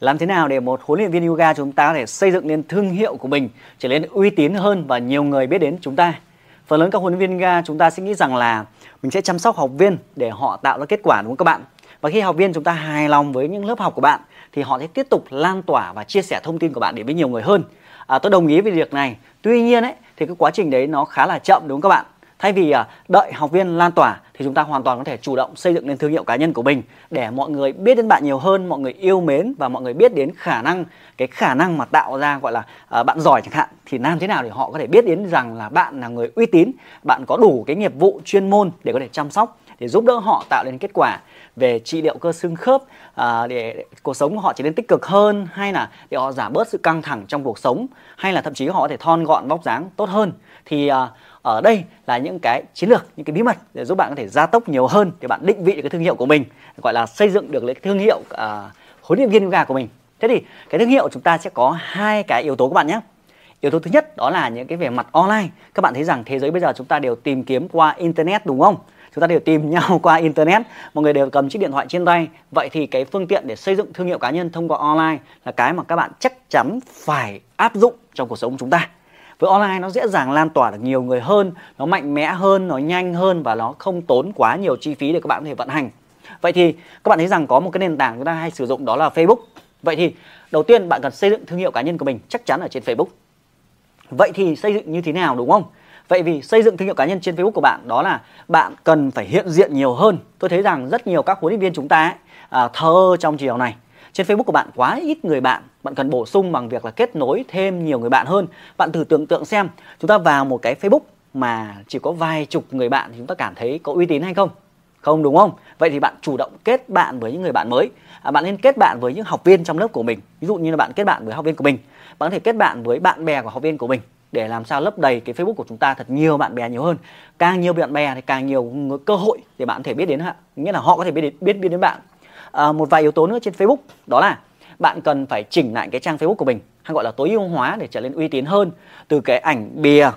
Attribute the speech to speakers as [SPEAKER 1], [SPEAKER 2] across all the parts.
[SPEAKER 1] Làm thế nào để một huấn luyện viên yoga chúng ta có thể xây dựng nên thương hiệu của mình trở nên uy tín hơn và nhiều người biết đến chúng ta? Phần lớn các huấn luyện viên yoga chúng ta sẽ nghĩ rằng là mình sẽ chăm sóc học viên để họ tạo ra kết quả đúng không các bạn? Và khi học viên chúng ta hài lòng với những lớp học của bạn thì họ sẽ tiếp tục lan tỏa và chia sẻ thông tin của bạn đến với nhiều người hơn. À, tôi đồng ý với việc này. Tuy nhiên ấy thì cái quá trình đấy nó khá là chậm đúng không các bạn? Thay vì à, đợi học viên lan tỏa thì chúng ta hoàn toàn có thể chủ động xây dựng nên thương hiệu cá nhân của mình để mọi người biết đến bạn nhiều hơn, mọi người yêu mến và mọi người biết đến khả năng cái khả năng mà tạo ra gọi là uh, bạn giỏi chẳng hạn. Thì làm thế nào để họ có thể biết đến rằng là bạn là người uy tín, bạn có đủ cái nghiệp vụ chuyên môn để có thể chăm sóc để giúp đỡ họ tạo nên kết quả về trị liệu cơ xương khớp à, để cuộc sống của họ trở nên tích cực hơn hay là để họ giảm bớt sự căng thẳng trong cuộc sống hay là thậm chí họ có thể thon gọn vóc dáng tốt hơn. Thì à, ở đây là những cái chiến lược những cái bí mật để giúp bạn có thể gia tốc nhiều hơn để bạn định vị được cái thương hiệu của mình gọi là xây dựng được cái thương hiệu à, huấn luyện viên gà của mình. Thế thì cái thương hiệu chúng ta sẽ có hai cái yếu tố các bạn nhé. Yếu tố thứ nhất đó là những cái về mặt online. Các bạn thấy rằng thế giới bây giờ chúng ta đều tìm kiếm qua internet đúng không? Chúng ta đều tìm nhau qua internet. Mọi người đều cầm chiếc điện thoại trên tay. Vậy thì cái phương tiện để xây dựng thương hiệu cá nhân thông qua online là cái mà các bạn chắc chắn phải áp dụng trong cuộc sống của chúng ta với online nó dễ dàng lan tỏa được nhiều người hơn nó mạnh mẽ hơn nó nhanh hơn và nó không tốn quá nhiều chi phí để các bạn có thể vận hành vậy thì các bạn thấy rằng có một cái nền tảng chúng ta hay sử dụng đó là Facebook vậy thì đầu tiên bạn cần xây dựng thương hiệu cá nhân của mình chắc chắn ở trên Facebook vậy thì xây dựng như thế nào đúng không Vậy vì xây dựng thương hiệu cá nhân trên Facebook của bạn đó là bạn cần phải hiện diện nhiều hơn. Tôi thấy rằng rất nhiều các huấn luyện viên chúng ta ấy, à, thơ trong chiều này. Trên Facebook của bạn quá ít người bạn, bạn cần bổ sung bằng việc là kết nối thêm nhiều người bạn hơn. Bạn thử tưởng tượng xem, chúng ta vào một cái Facebook mà chỉ có vài chục người bạn thì chúng ta cảm thấy có uy tín hay không? Không đúng không? Vậy thì bạn chủ động kết bạn với những người bạn mới. À, bạn nên kết bạn với những học viên trong lớp của mình. Ví dụ như là bạn kết bạn với học viên của mình. Bạn có thể kết bạn với bạn bè của học viên của mình để làm sao lấp đầy cái Facebook của chúng ta thật nhiều bạn bè nhiều hơn càng nhiều bạn bè thì càng nhiều cơ hội để bạn có thể biết đến nghĩa là họ có thể biết đến, biết biết đến bạn à, một vài yếu tố nữa trên Facebook. Đó là bạn cần phải chỉnh lại cái trang Facebook của mình hay gọi là tối ưu hóa để trở nên uy tín hơn. Từ cái ảnh bìa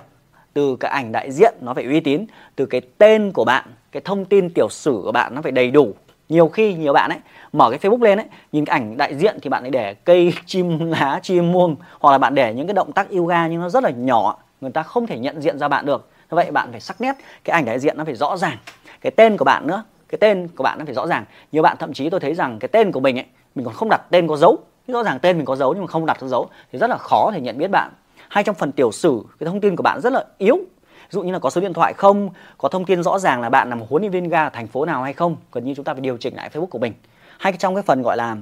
[SPEAKER 1] từ cái ảnh đại diện nó phải uy tín từ cái tên của bạn cái thông tin tiểu sử của bạn nó phải đầy đủ. Nhiều khi nhiều bạn ấy mở cái Facebook lên ấy nhìn cái ảnh đại diện thì bạn ấy để cây chim lá chim muông hoặc là bạn để những cái động tác yoga nhưng nó rất là nhỏ người ta không thể nhận diện ra bạn được. Vậy bạn phải sắc nét cái ảnh đại diện nó phải rõ ràng. Cái tên của bạn nữa cái tên của bạn nó phải rõ ràng. Nhiều bạn thậm chí tôi thấy rằng cái tên của mình ấy mình còn không đặt tên có dấu. Rõ ràng tên mình có dấu nhưng mà không đặt có dấu thì rất là khó để nhận biết bạn. Hay trong phần tiểu sử cái thông tin của bạn rất là yếu. Ví dụ như là có số điện thoại không có thông tin rõ ràng là bạn là một huấn luyện viên ga thành phố nào hay không gần như chúng ta phải điều chỉnh lại facebook của mình. Hay trong cái phần gọi là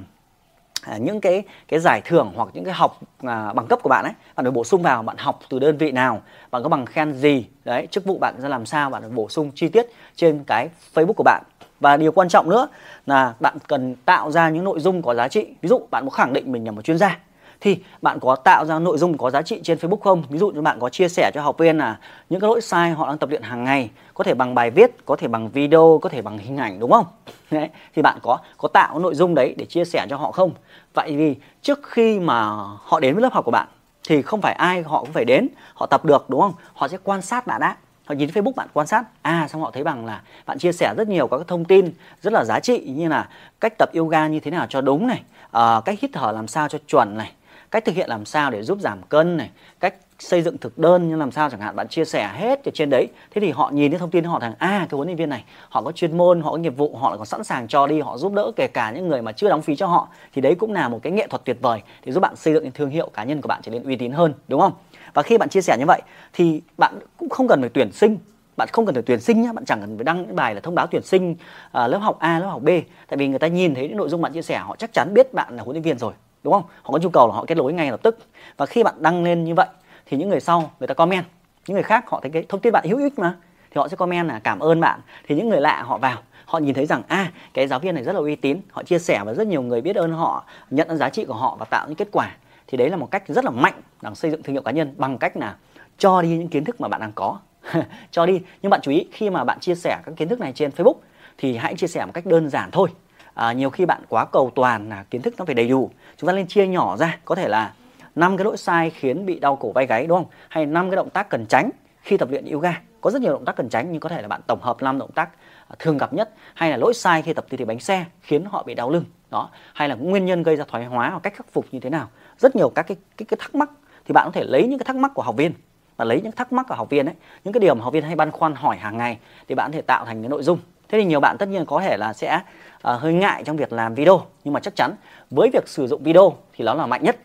[SPEAKER 1] à, những cái cái giải thưởng hoặc những cái học à, bằng cấp của bạn ấy bạn phải bổ sung vào bạn học từ đơn vị nào bạn có bằng khen gì đấy chức vụ bạn ra làm sao bạn được bổ sung chi tiết trên cái facebook của bạn và điều quan trọng nữa là bạn cần tạo ra những nội dung có giá trị ví dụ bạn muốn khẳng định mình là một chuyên gia thì bạn có tạo ra nội dung có giá trị trên Facebook không? Ví dụ như bạn có chia sẻ cho học viên là những cái lỗi sai họ đang tập luyện hàng ngày, có thể bằng bài viết, có thể bằng video, có thể bằng hình ảnh đúng không? Đấy, thì bạn có có tạo nội dung đấy để chia sẻ cho họ không? Vậy vì trước khi mà họ đến với lớp học của bạn thì không phải ai họ cũng phải đến, họ tập được đúng không? Họ sẽ quan sát bạn đã họ nhìn Facebook bạn quan sát. À xong họ thấy bằng là bạn chia sẻ rất nhiều các thông tin rất là giá trị như là cách tập yoga như thế nào cho đúng này à, cách hít thở làm sao cho chuẩn này cách thực hiện làm sao để giúp giảm cân này cách xây dựng thực đơn như làm sao chẳng hạn bạn chia sẻ hết ở trên đấy. Thế thì họ nhìn thấy thông tin họ thằng à cái huấn luyện viên này họ có chuyên môn họ có nghiệp vụ họ lại còn sẵn sàng cho đi họ giúp đỡ kể cả những người mà chưa đóng phí cho họ thì đấy cũng là một cái nghệ thuật tuyệt vời để giúp bạn xây dựng thương hiệu cá nhân của bạn trở nên uy tín hơn đúng không? Và khi bạn chia sẻ như vậy thì bạn cũng không cần phải tuyển sinh. Bạn không cần phải tuyển sinh nhé bạn chẳng cần phải đăng bài là thông báo tuyển sinh uh, lớp học A lớp học B. Tại vì người ta nhìn thấy những nội dung bạn chia sẻ họ chắc chắn biết bạn là huấn luyện viên rồi đúng không? Họ có nhu cầu là họ kết nối ngay lập tức. Và khi bạn đăng lên như vậy thì những người sau người ta comment. Những người khác họ thấy cái thông tin bạn hữu ích mà thì họ sẽ comment là cảm ơn bạn. Thì những người lạ họ vào họ nhìn thấy rằng a à, cái giáo viên này rất là uy tín. Họ chia sẻ và rất nhiều người biết ơn họ nhận giá trị của họ và tạo những kết quả thì đấy là một cách rất là mạnh để xây dựng thương hiệu cá nhân bằng cách là cho đi những kiến thức mà bạn đang có. Cho đi. Nhưng bạn chú ý khi mà bạn chia sẻ các kiến thức này trên Facebook thì hãy chia sẻ một cách đơn giản thôi. À, nhiều khi bạn quá cầu toàn là kiến thức nó phải đầy đủ. Chúng ta nên chia nhỏ ra có thể là năm cái lỗi sai khiến bị đau cổ vai gáy đúng không? Hay năm cái động tác cần tránh khi tập luyện yoga. Có rất nhiều động tác cần tránh nhưng có thể là bạn tổng hợp năm động tác à, thường gặp nhất. Hay là lỗi sai khi tập tư thế bánh xe khiến họ bị đau lưng đó. Hay là nguyên nhân gây ra thoái hóa hoặc cách khắc phục như thế nào rất nhiều các cái cái, cái thắc mắc thì bạn có thể lấy những cái thắc mắc của học viên. Và lấy những thắc mắc của học viên ấy những cái điều mà học viên hay băn khoăn hỏi hàng ngày thì bạn có thể tạo thành cái nội dung. Thế thì nhiều bạn tất nhiên có thể là sẽ uh, hơi ngại trong việc làm video nhưng mà chắc chắn với việc sử dụng video thì nó là mạnh nhất.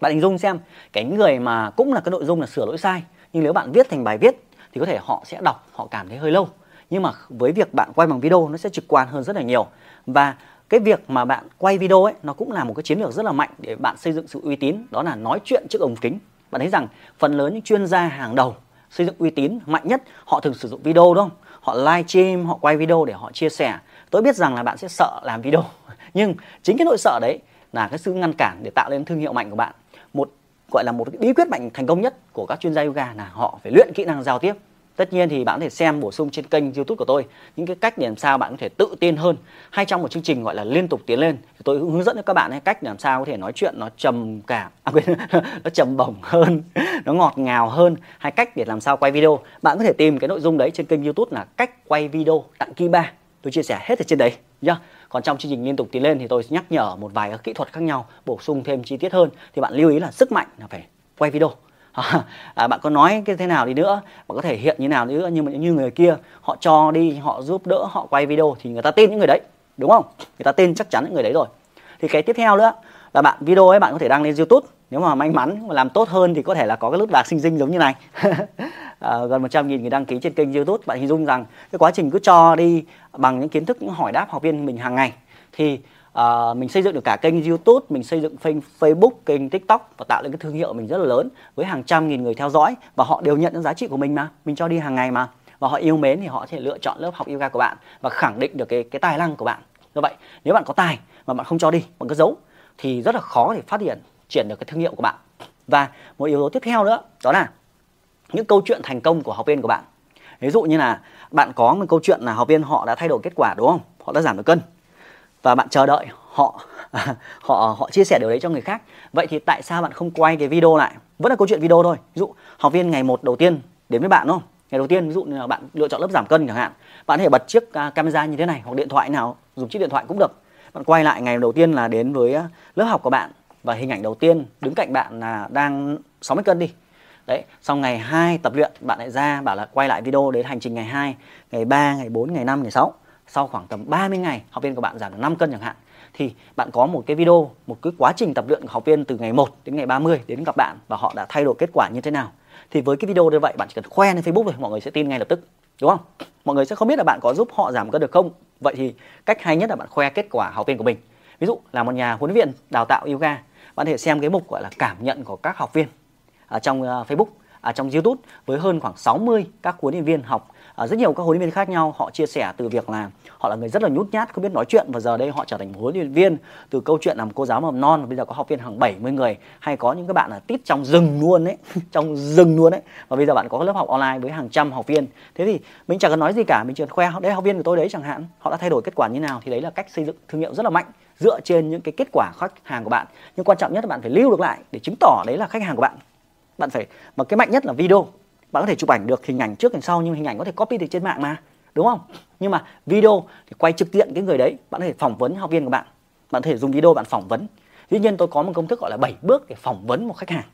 [SPEAKER 1] Bạn hình dung xem cái người mà cũng là cái nội dung là sửa lỗi sai nhưng nếu bạn viết thành bài viết thì có thể họ sẽ đọc họ cảm thấy hơi lâu. Nhưng mà với việc bạn quay bằng video nó sẽ trực quan hơn rất là nhiều. Và cái việc mà bạn quay video ấy, nó cũng là một cái chiến lược rất là mạnh để bạn xây dựng sự uy tín, đó là nói chuyện trước ống kính. Bạn thấy rằng phần lớn những chuyên gia hàng đầu xây dựng uy tín mạnh nhất, họ thường sử dụng video, đúng không? Họ live stream, họ quay video để họ chia sẻ. Tôi biết rằng là bạn sẽ sợ làm video. Nhưng chính cái nỗi sợ đấy là cái sự ngăn cản để tạo lên thương hiệu mạnh của bạn. Một, gọi là một cái bí quyết mạnh thành công nhất của các chuyên gia yoga là họ phải luyện kỹ năng giao tiếp tất nhiên thì bạn có thể xem bổ sung trên kênh youtube của tôi. Những cái cách để làm sao bạn có thể tự tin hơn. Hay trong một chương trình gọi là liên tục tiến lên thì tôi hướng dẫn cho các bạn cách để làm sao có thể nói chuyện nó trầm cảm à, quên, nó trầm bổng hơn nó ngọt ngào hơn. Hay cách để làm sao quay video. Bạn có thể tìm cái nội dung đấy trên kênh youtube là cách quay video tặng kim ba. Tôi chia sẻ hết ở trên đấy nhá. Còn trong chương trình liên tục tiến lên thì tôi nhắc nhở một vài kỹ thuật khác nhau bổ sung thêm chi tiết hơn. Thì bạn lưu ý là sức mạnh là phải quay video. À, à, bạn có nói cái thế nào đi nữa bạn có thể hiện như nào đi nữa nhưng mà như người kia họ cho đi họ giúp đỡ họ quay video thì người ta tin những người đấy đúng không? Người ta tin chắc chắn những người đấy rồi. Thì cái tiếp theo nữa là bạn video ấy bạn có thể đăng lên youtube nếu mà may mắn mà làm tốt hơn thì có thể là có cái nút bạc sinh dinh giống như này. À, gần 100 nghìn người đăng ký trên kênh youtube bạn hình dung rằng cái quá trình cứ cho đi bằng những kiến thức những hỏi đáp học viên mình hàng ngày thì à, mình xây dựng được cả kênh YouTube, mình xây dựng kênh Facebook, kênh TikTok và tạo lên cái thương hiệu mình rất là lớn với hàng trăm nghìn người theo dõi và họ đều nhận được giá trị của mình mà mình cho đi hàng ngày mà và họ yêu mến thì họ sẽ lựa chọn lớp học yoga của bạn và khẳng định được cái cái tài năng của bạn. Do vậy nếu bạn có tài mà bạn không cho đi, bạn cứ giấu thì rất là khó để phát triển triển được cái thương hiệu của bạn. Và một yếu tố tiếp theo nữa đó là những câu chuyện thành công của học viên của bạn. Ví dụ như là bạn có một câu chuyện là học viên họ đã thay đổi kết quả đúng không? Họ đã giảm được cân và bạn chờ đợi, họ họ họ chia sẻ điều đấy cho người khác. Vậy thì tại sao bạn không quay cái video lại? Vẫn là câu chuyện video thôi. Ví dụ, học viên ngày một đầu tiên đến với bạn, đúng không? Ngày đầu tiên, ví dụ như là bạn lựa chọn lớp giảm cân chẳng hạn. Bạn có thể bật chiếc à, camera như thế này, hoặc điện thoại nào, dùng chiếc điện thoại cũng được. Bạn quay lại ngày đầu tiên là đến với à, lớp học của bạn. Và hình ảnh đầu tiên, đứng cạnh bạn là đang 60 cân đi. Đấy, xong ngày 2 tập luyện, bạn lại ra, bảo là quay lại video đến hành trình ngày 2 ngày 3 ngày 4 ngày 5 ngày 6 sau khoảng tầm 30 ngày học viên của bạn giảm được 5 cân chẳng hạn, thì bạn có một cái video, một cái quá trình tập luyện của học viên từ ngày 1 đến ngày 30 đến gặp bạn và họ đã thay đổi kết quả như thế nào. Thì với cái video như vậy, bạn chỉ cần khoe lên Facebook thôi, mọi người sẽ tin ngay lập tức, đúng không? Mọi người sẽ không biết là bạn có giúp họ giảm cân được không? Vậy thì cách hay nhất là bạn khoe kết quả học viên của mình. Ví dụ là một nhà huấn luyện đào tạo yoga, bạn thể xem cái mục, gọi là, cảm nhận của các học viên ở trong ờ, Facebook, ở trong YouTube với hơn khoảng 60 các huấn luyện viên học à, rất nhiều các huấn luyện viên khác nhau họ chia sẻ từ việc là họ là người rất là nhút nhát không biết nói chuyện. Và giờ đây họ trở thành huấn luyện viên từ câu chuyện làm cô giáo mầm non và bây giờ có học viên hàng 70 người hay có những các bạn là tít trong rừng luôn đấy trong rừng luôn đấy và bây giờ bạn có lớp học online với hàng trăm học viên. Thế thì mình chẳng cần nói gì cả mình chỉ cần khoe đấy học viên của tôi đấy chẳng hạn. Họ đã thay đổi kết quả như nào thì đấy là cách xây dựng thương hiệu rất là mạnh dựa trên những cái kết quả khách hàng của bạn. Nhưng quan trọng nhất là bạn phải lưu được lại để chứng tỏ đấy là khách hàng của bạn. Bạn phải mà cái mạnh nhất là video bạn có thể chụp ảnh được hình ảnh trước, hình sau, nhưng hình ảnh có thể copy được trên mạng mà, đúng không? Nhưng mà video thì quay trực diện cái người đấy, bạn có thể phỏng vấn học viên của bạn. Bạn có thể dùng video bạn phỏng vấn. Tuy nhiên tôi có một công thức gọi là 7 bước để phỏng vấn một khách hàng.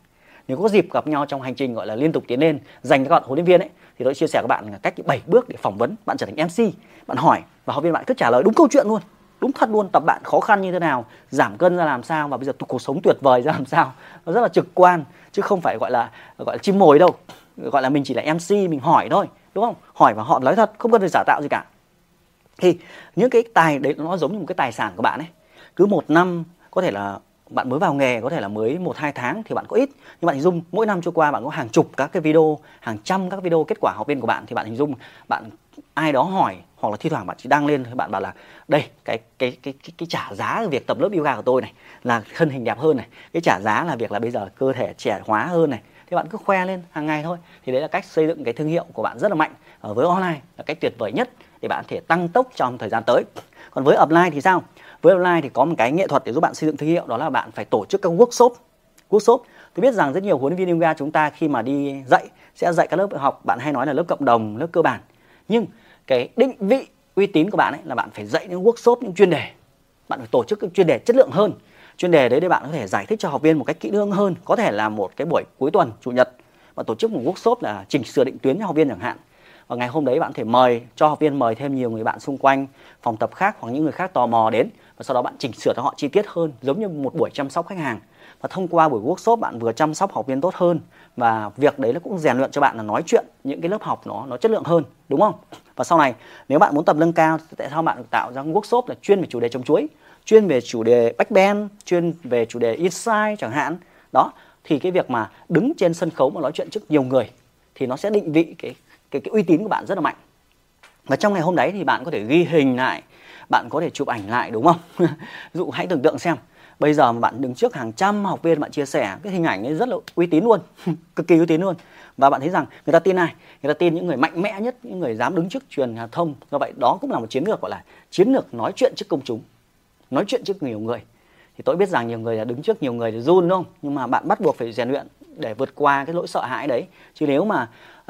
[SPEAKER 1] Nếu có dịp gặp nhau trong hành trình gọi là liên tục tiến lên dành cho các bạn huấn luyện viên ấy, thì tôi chia sẻ với bạn cách 7 bước để phỏng vấn. Bạn trở thành MC bạn hỏi và học viên bạn cứ trả lời đúng câu chuyện luôn, đúng thật luôn. Tập bạn khó khăn như thế nào, giảm cân ra làm sao và bây giờ cuộc sống tuyệt vời ra làm sao. Nó rất là trực quan, chứ không phải gọi là gọi là chim mồi đâu gọi là mình chỉ là mc mình hỏi thôi đúng không? Hỏi và họ nói thật không cần phải giả tạo gì cả. Thì những cái tài đấy nó giống như một cái tài sản của bạn ấy. Cứ một năm có thể là bạn mới vào nghề có thể là mới một hai tháng thì bạn có ít. Nhưng bạn hình dung mỗi năm trôi qua bạn có hàng chục các cái video hàng trăm các video kết quả học viên của bạn thì bạn hình dung bạn ai đó hỏi hoặc là thi thoảng bạn chỉ đăng lên thì bạn bảo là đây cái cái cái cái, cái trả giá việc tập lớp yoga của tôi này là thân hình đẹp hơn này. Cái trả giá là việc là bây giờ cơ thể trẻ hóa hơn này thì bạn cứ khoe lên hàng ngày thôi. Thì đấy là cách xây dựng cái thương hiệu của bạn rất là mạnh. Ở với online là cách tuyệt vời nhất để bạn có thể tăng tốc trong thời gian tới. Còn với offline thì sao? Với offline thì có một cái nghệ thuật để giúp bạn xây dựng thương hiệu, đó là bạn phải tổ chức các workshop. Workshop. Tôi biết rằng rất nhiều huấn luyện viên yoga chúng ta khi mà đi dạy, sẽ dạy các lớp học, bạn hay nói là lớp cộng đồng, lớp cơ bản. Nhưng cái định vị uy tín của bạn ấy là bạn phải dạy những workshop, những chuyên đề. Bạn phải tổ chức các chuyên đề chất lượng hơn chuyên đề đấy để bạn có thể giải thích cho học viên một cách kỹ lưỡng hơn, có thể là một cái buổi cuối tuần, chủ nhật và tổ chức một workshop là chỉnh sửa định tuyến cho học viên chẳng hạn. Và ngày hôm đấy bạn có thể mời, cho học viên mời thêm nhiều người bạn xung quanh, phòng tập khác hoặc những người khác tò mò đến. Và sau đó bạn chỉnh sửa cho họ chi tiết hơn, giống như một buổi chăm sóc khách hàng. Và thông qua buổi workshop bạn vừa chăm sóc học viên tốt hơn. Và việc đấy nó cũng rèn luyện cho bạn là nói chuyện, những cái lớp học nó nó chất lượng hơn, đúng không? Và sau này, nếu bạn muốn tập nâng cao tại sao bạn tạo ra workshop là chuyên về chủ đề trồng chuối chuyên về chủ đề backbend chuyên về chủ đề inside chẳng hạn. Đó, thì cái việc mà đứng trên sân khấu mà nói chuyện trước nhiều người thì nó sẽ định vị cái cái cái uy tín của bạn rất là mạnh. Và trong ngày hôm đấy thì bạn có thể ghi hình lại, bạn có thể chụp ảnh lại, đúng không? Dụ hãy tưởng tượng xem, bây giờ mà bạn đứng trước hàng trăm học viên bạn chia sẻ, cái hình ảnh ấy rất là uy tín luôn, cực kỳ uy tín luôn. Và bạn thấy rằng người ta tin ai? Người ta tin những người mạnh mẽ nhất, những người dám đứng trước truyền thông. Do vậy đó cũng là một chiến lược, gọi là chiến lược nói chuyện trước công chúng nói chuyện trước nhiều người. Thì tôi biết rằng nhiều người là đứng trước nhiều người thì run đúng không? Nhưng mà bạn bắt buộc phải rèn luyện để vượt qua cái lỗi sợ hãi đấy. Chứ nếu mà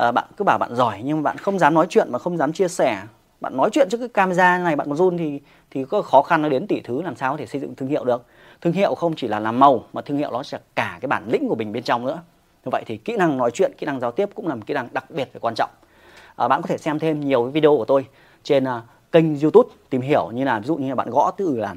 [SPEAKER 1] uh, bạn cứ bảo bạn giỏi nhưng mà bạn không dám nói chuyện và không dám chia sẻ bạn nói chuyện trước cái camera này bạn còn run thì thì có khó khăn nó đến tỷ thứ làm sao có thể xây dựng thương hiệu được. Thương hiệu không chỉ là làm màu mà thương hiệu nó sẽ cả cái bản lĩnh của mình bên trong nữa. Như vậy thì kỹ năng nói chuyện kỹ năng giao tiếp cũng là một kỹ năng đặc biệt và quan trọng. À, bạn có thể xem thêm nhiều video của tôi trên uh, kênh youtube tìm hiểu như là ví dụ như là bạn gõ từ là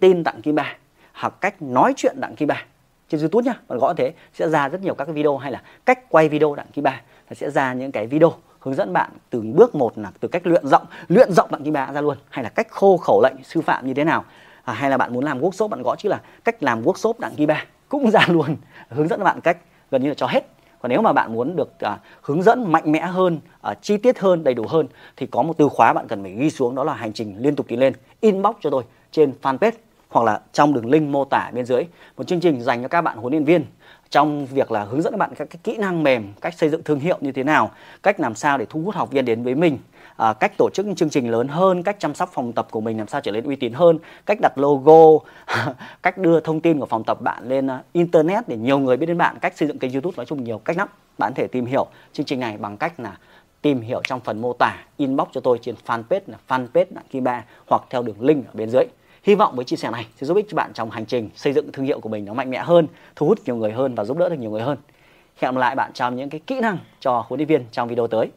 [SPEAKER 1] tên tin tặng kim ba hoặc cách nói chuyện đặng kim ba. Trên youtube nhá bạn gõ thế sẽ ra rất nhiều các cái video hay là cách quay video đặng kim ba. Sẽ ra những cái video hướng dẫn bạn từ bước một là từ cách luyện giọng luyện giọng đặng kim ba ra luôn hay là cách khô khẩu lệnh sư phạm như thế nào. À, hay là bạn muốn làm workshop bạn gõ chứ là cách làm workshop đặng kim ba cũng ra luôn hướng dẫn bạn cách gần như là cho hết. Còn nếu mà bạn muốn được à, hướng dẫn mạnh mẽ hơn à, chi tiết hơn đầy đủ hơn thì có một từ khóa bạn cần phải ghi xuống đó là hành trình liên tục tiến lên. Inbox cho tôi trên fanpage hoặc là trong đường link mô tả bên dưới. Một chương trình dành cho các bạn huấn luyện viên trong việc là hướng dẫn các bạn các cái kỹ năng mềm cách xây dựng thương hiệu như thế nào cách làm sao để thu hút học viên đến với mình à, cách tổ chức những chương trình lớn hơn cách chăm sóc phòng tập của mình làm sao trở nên uy tín hơn cách đặt logo cách đưa thông tin của phòng tập bạn lên uh, internet để nhiều người biết đến bạn cách xây dựng kênh youtube nói chung nhiều cách lắm. Bạn có thể tìm hiểu chương trình này bằng cách là tìm hiểu trong phần mô tả inbox cho tôi trên fanpage là fanpage đặng kim ba hoặc theo đường link ở bên dưới. Hy vọng với chia sẻ này sẽ giúp ích cho bạn trong hành trình xây dựng thương hiệu của mình nó mạnh mẽ hơn, thu hút nhiều người hơn và giúp đỡ được nhiều người hơn. Hẹn gặp lại bạn trong những cái kỹ năng cho huấn luyện viên trong video tới.